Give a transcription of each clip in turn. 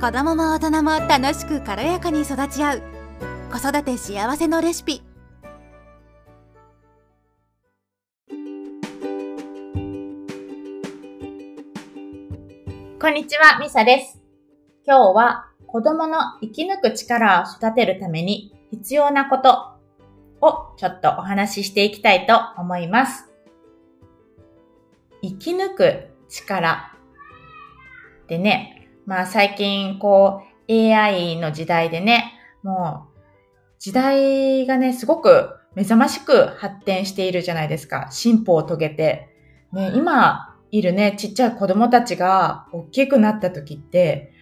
子供も大人も楽しく軽やかに育ち合う子育て幸せのレシピこんにちは、ミサです。今日は子供の生き抜く力を育てるために必要なことをちょっとお話ししていきたいと思います。生き抜く力でね、まあ最近こう AI の時代でね、もう時代がね、すごく目覚ましく発展しているじゃないですか。進歩を遂げて。ね、今いるね、ちっちゃい子供たちが大きくなった時って、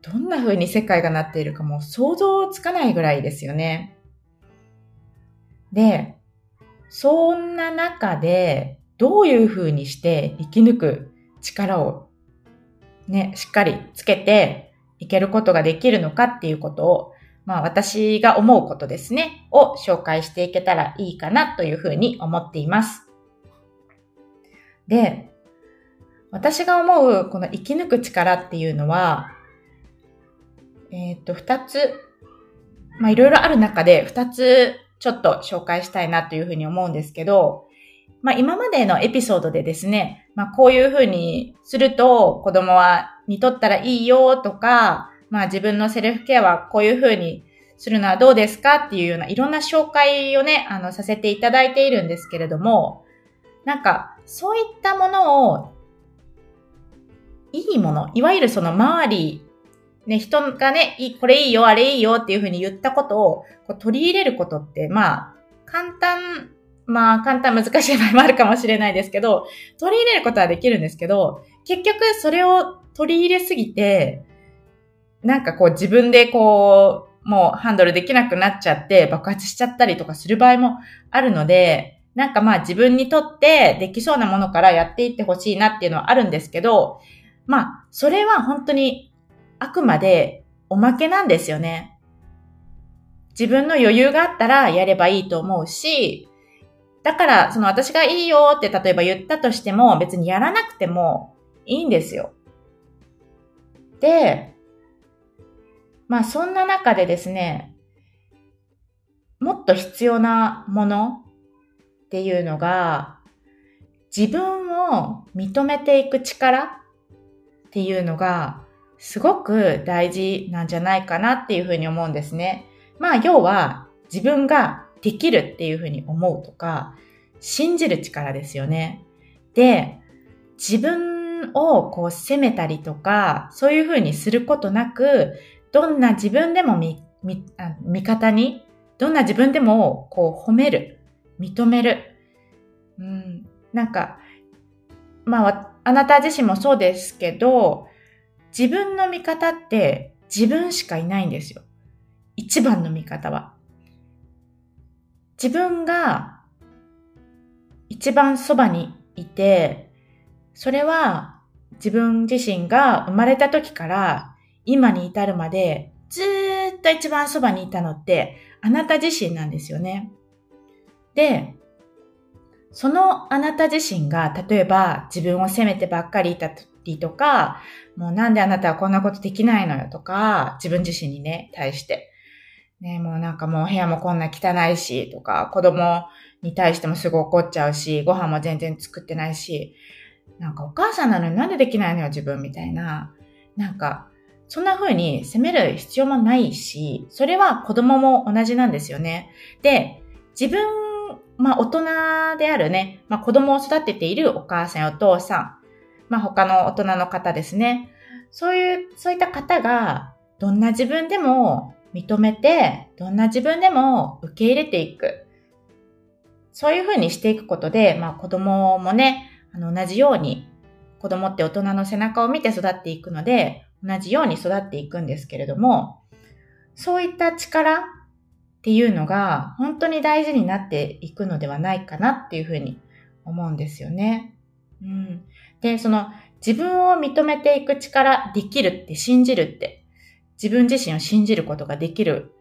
どんな風に世界がなっているかも想像つかないぐらいですよね。で、そんな中で、どういう風にして生き抜く力をね、しっかりつけていけることができるのかっていうことを、まあ私が思うことですね、を紹介していけたらいいかなという風に思っています。で、私が思うこの生き抜く力っていうのは、えっ、と、二つ、まあいろいろある中で二つちょっと紹介したいなというふうに思うんですけど、まあ今までのエピソードでですね、まあこういうふうにすると子供は見とったらいいよとか、まあ自分のセルフケアはこういうふうにするのはどうですかっていうようないろんな紹介をね、あのさせていただいているんですけれども、なんかそういったものをいいもの、いわゆるその周り、ね、人がね、いいこれいいよ、あれいいよっていうふうに言ったことをこう取り入れることって、まあ、簡単、まあ、簡単難しい場合もあるかもしれないですけど、取り入れることはできるんですけど、結局それを取り入れすぎて、なんかこう自分でこう、もうハンドルできなくなっちゃって爆発しちゃったりとかする場合もあるので、なんかまあ自分にとってできそうなものからやっていってほしいなっていうのはあるんですけど、まあ、それは本当にあくまでおまけなんですよね。自分の余裕があったらやればいいと思うし、だから、その私がいいよって例えば言ったとしても別にやらなくてもいいんですよ。で、まあそんな中でですね、もっと必要なものっていうのが、自分を認めていく力っていうのがすごく大事なんじゃないかなっていうふうに思うんですね。まあ要は自分ができるっていうふうに思うとか信じる力ですよね。で、自分をこう責めたりとかそういうふうにすることなくどんな自分でもみみ味方にどんな自分でもこう褒める、認める。うん、なんかまあ、あなた自身もそうですけど、自分の味方って自分しかいないんですよ。一番の味方は。自分が一番そばにいて、それは自分自身が生まれた時から今に至るまでずっと一番そばにいたのってあなた自身なんですよね。で、そのあなた自身が、例えば自分を責めてばっかりいたりとか、もうなんであなたはこんなことできないのよとか、自分自身にね、対して。ね、もうなんかもう部屋もこんな汚いし、とか、子供に対してもすぐ怒っちゃうし、ご飯も全然作ってないし、なんかお母さんなのになんでできないのよ自分みたいな。なんか、そんな風に責める必要もないし、それは子供も同じなんですよね。で、自分まあ大人であるね、まあ子供を育てているお母さんやお父さん、まあ他の大人の方ですね。そういう、そういった方が、どんな自分でも認めて、どんな自分でも受け入れていく。そういうふうにしていくことで、まあ子供もね、あの同じように、子供って大人の背中を見て育っていくので、同じように育っていくんですけれども、そういった力っていうのが本当に大事になっていくのではないかなっていうふうに思うんですよね。うん。で、その自分を認めていく力、できるって信じるって、自分自身を信じることができる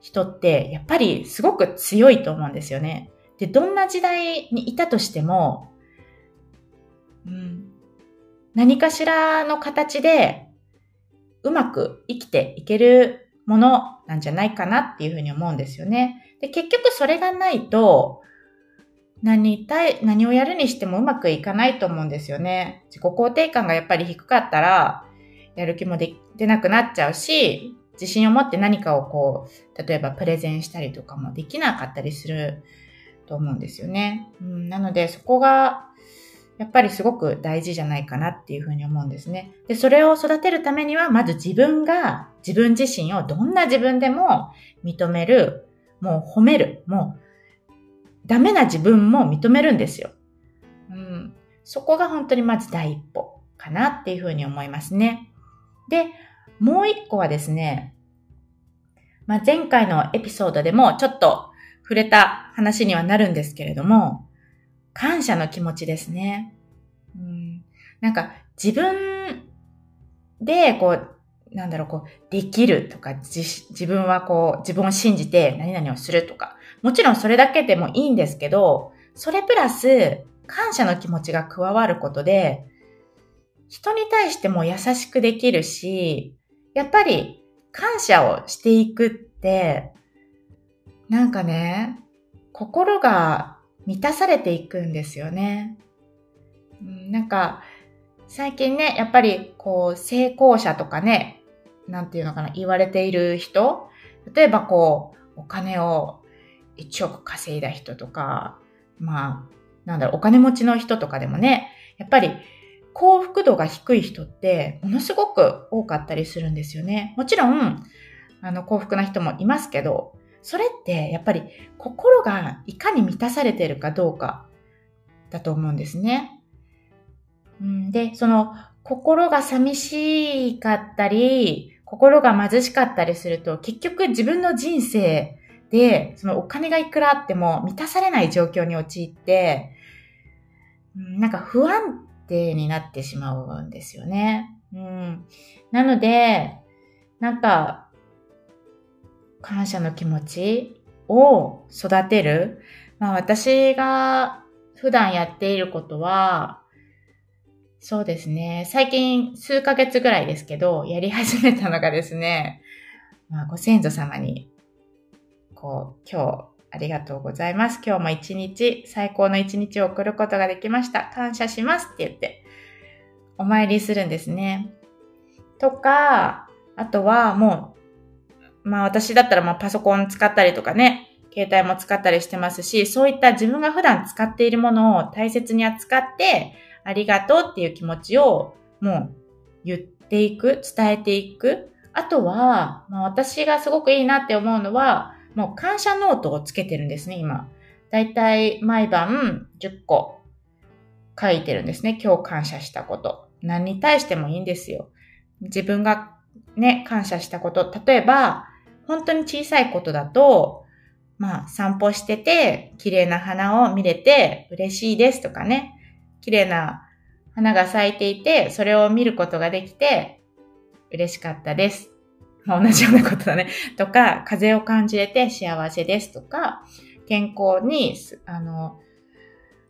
人って、やっぱりすごく強いと思うんですよね。で、どんな時代にいたとしても、うん、何かしらの形でうまく生きていけるものなんじゃないかなっていうふうに思うんですよね。で、結局それがないと、何対、何をやるにしてもうまくいかないと思うんですよね。自己肯定感がやっぱり低かったら、やる気もで出なくなっちゃうし、自信を持って何かをこう、例えばプレゼンしたりとかもできなかったりすると思うんですよね。うん、なのでそこが、やっぱりすごく大事じゃないかなっていうふうに思うんですね。で、それを育てるためには、まず自分が自分自身をどんな自分でも認める、もう褒める、もうダメな自分も認めるんですよ。うん。そこが本当にまず第一歩かなっていうふうに思いますね。で、もう一個はですね、まあ、前回のエピソードでもちょっと触れた話にはなるんですけれども、感謝の気持ちですね。うん、なんか自分でこう、なんだろう、こう、できるとか、自分はこう、自分を信じて何々をするとか、もちろんそれだけでもいいんですけど、それプラス、感謝の気持ちが加わることで、人に対しても優しくできるし、やっぱり感謝をしていくって、なんかね、心が満たされていくんですよね。なんか、最近ね、やっぱりこう、成功者とかね、なんていうのかな、言われている人、例えばこう、お金を1億稼いだ人とか、まあ、なんだろう、お金持ちの人とかでもね、やっぱり幸福度が低い人ってものすごく多かったりするんですよね。もちろん、あの、幸福な人もいますけど、それってやっぱり心がいかに満たされているかどうかだと思うんですね。で、その心が寂しかったり、心が貧しかったりすると結局自分の人生でそのお金がいくらあっても満たされない状況に陥って、なんか不安定になってしまうんですよね。うん。なので、なんか感謝の気持ちを育てる。まあ私が普段やっていることは、そうですね。最近数ヶ月ぐらいですけど、やり始めたのがですね、まあ、ご先祖様に、こう、今日ありがとうございます。今日も一日、最高の一日を送ることができました。感謝しますって言って、お参りするんですね。とか、あとはもうまあ私だったらまあパソコン使ったりとかね、携帯も使ったりしてますし、そういった自分が普段使っているものを大切に扱って、ありがとうっていう気持ちをもう言っていく、伝えていく。あとは、まあ、私がすごくいいなって思うのは、もう感謝ノートをつけてるんですね、今。だいたい毎晩10個書いてるんですね。今日感謝したこと。何に対してもいいんですよ。自分がね、感謝したこと。例えば、本当に小さいことだと、まあ散歩してて綺麗な花を見れて嬉しいですとかね、綺麗な花が咲いていて、それを見ることができて嬉しかったです。まあ、同じようなことだね。とか、風を感じれて幸せですとか、健康に、あの、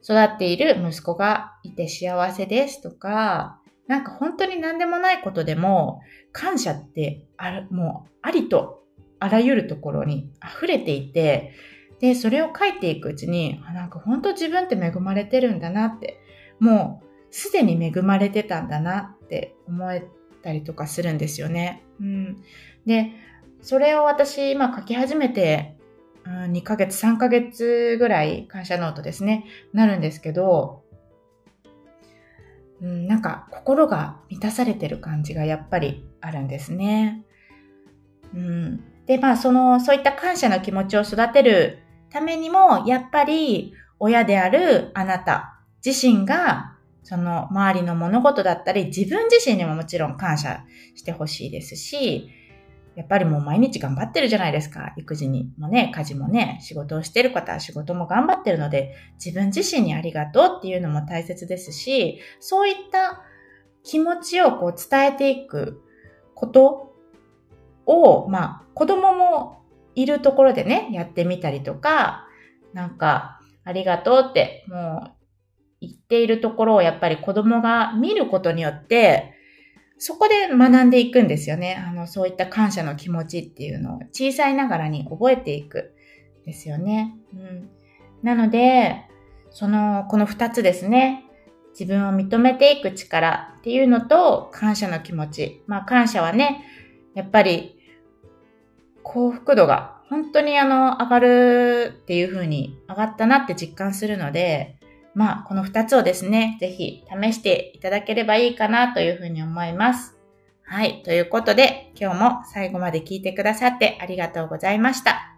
育っている息子がいて幸せですとか、なんか本当に何でもないことでも、感謝ってある、もうありとあらゆるところに溢れていて、で、それを書いていくうちに、あなんか本当自分って恵まれてるんだなって、もうすでに恵まれてたんだなって思えたりとかするんですよね。うん。で、それを私今書き始めて、うん、2ヶ月、3ヶ月ぐらい感謝ノートですね、なるんですけど、うん、なんか心が満たされてる感じがやっぱりあるんですね。うん。で、まあ、その、そういった感謝の気持ちを育てるためにも、やっぱり、親であるあなた自身が、その周りの物事だったり、自分自身にももちろん感謝してほしいですし、やっぱりもう毎日頑張ってるじゃないですか。育児にもね、家事もね、仕事をしてる方は仕事も頑張ってるので、自分自身にありがとうっていうのも大切ですし、そういった気持ちをこう伝えていくことを、まあ、子供もいるところでね、やってみたりとか、なんか、ありがとうって、もう、言っているところをやっぱり子供が見ることによって、そこで学んでいくんですよね。あの、そういった感謝の気持ちっていうのを小さいながらに覚えていくですよね。うん。なので、その、この二つですね。自分を認めていく力っていうのと感謝の気持ち。まあ感謝はね、やっぱり幸福度が本当にあの上がるっていう風に上がったなって実感するので、まあこの二つをですね、ぜひ試していただければいいかなというふうに思います。はい。ということで今日も最後まで聞いてくださってありがとうございました。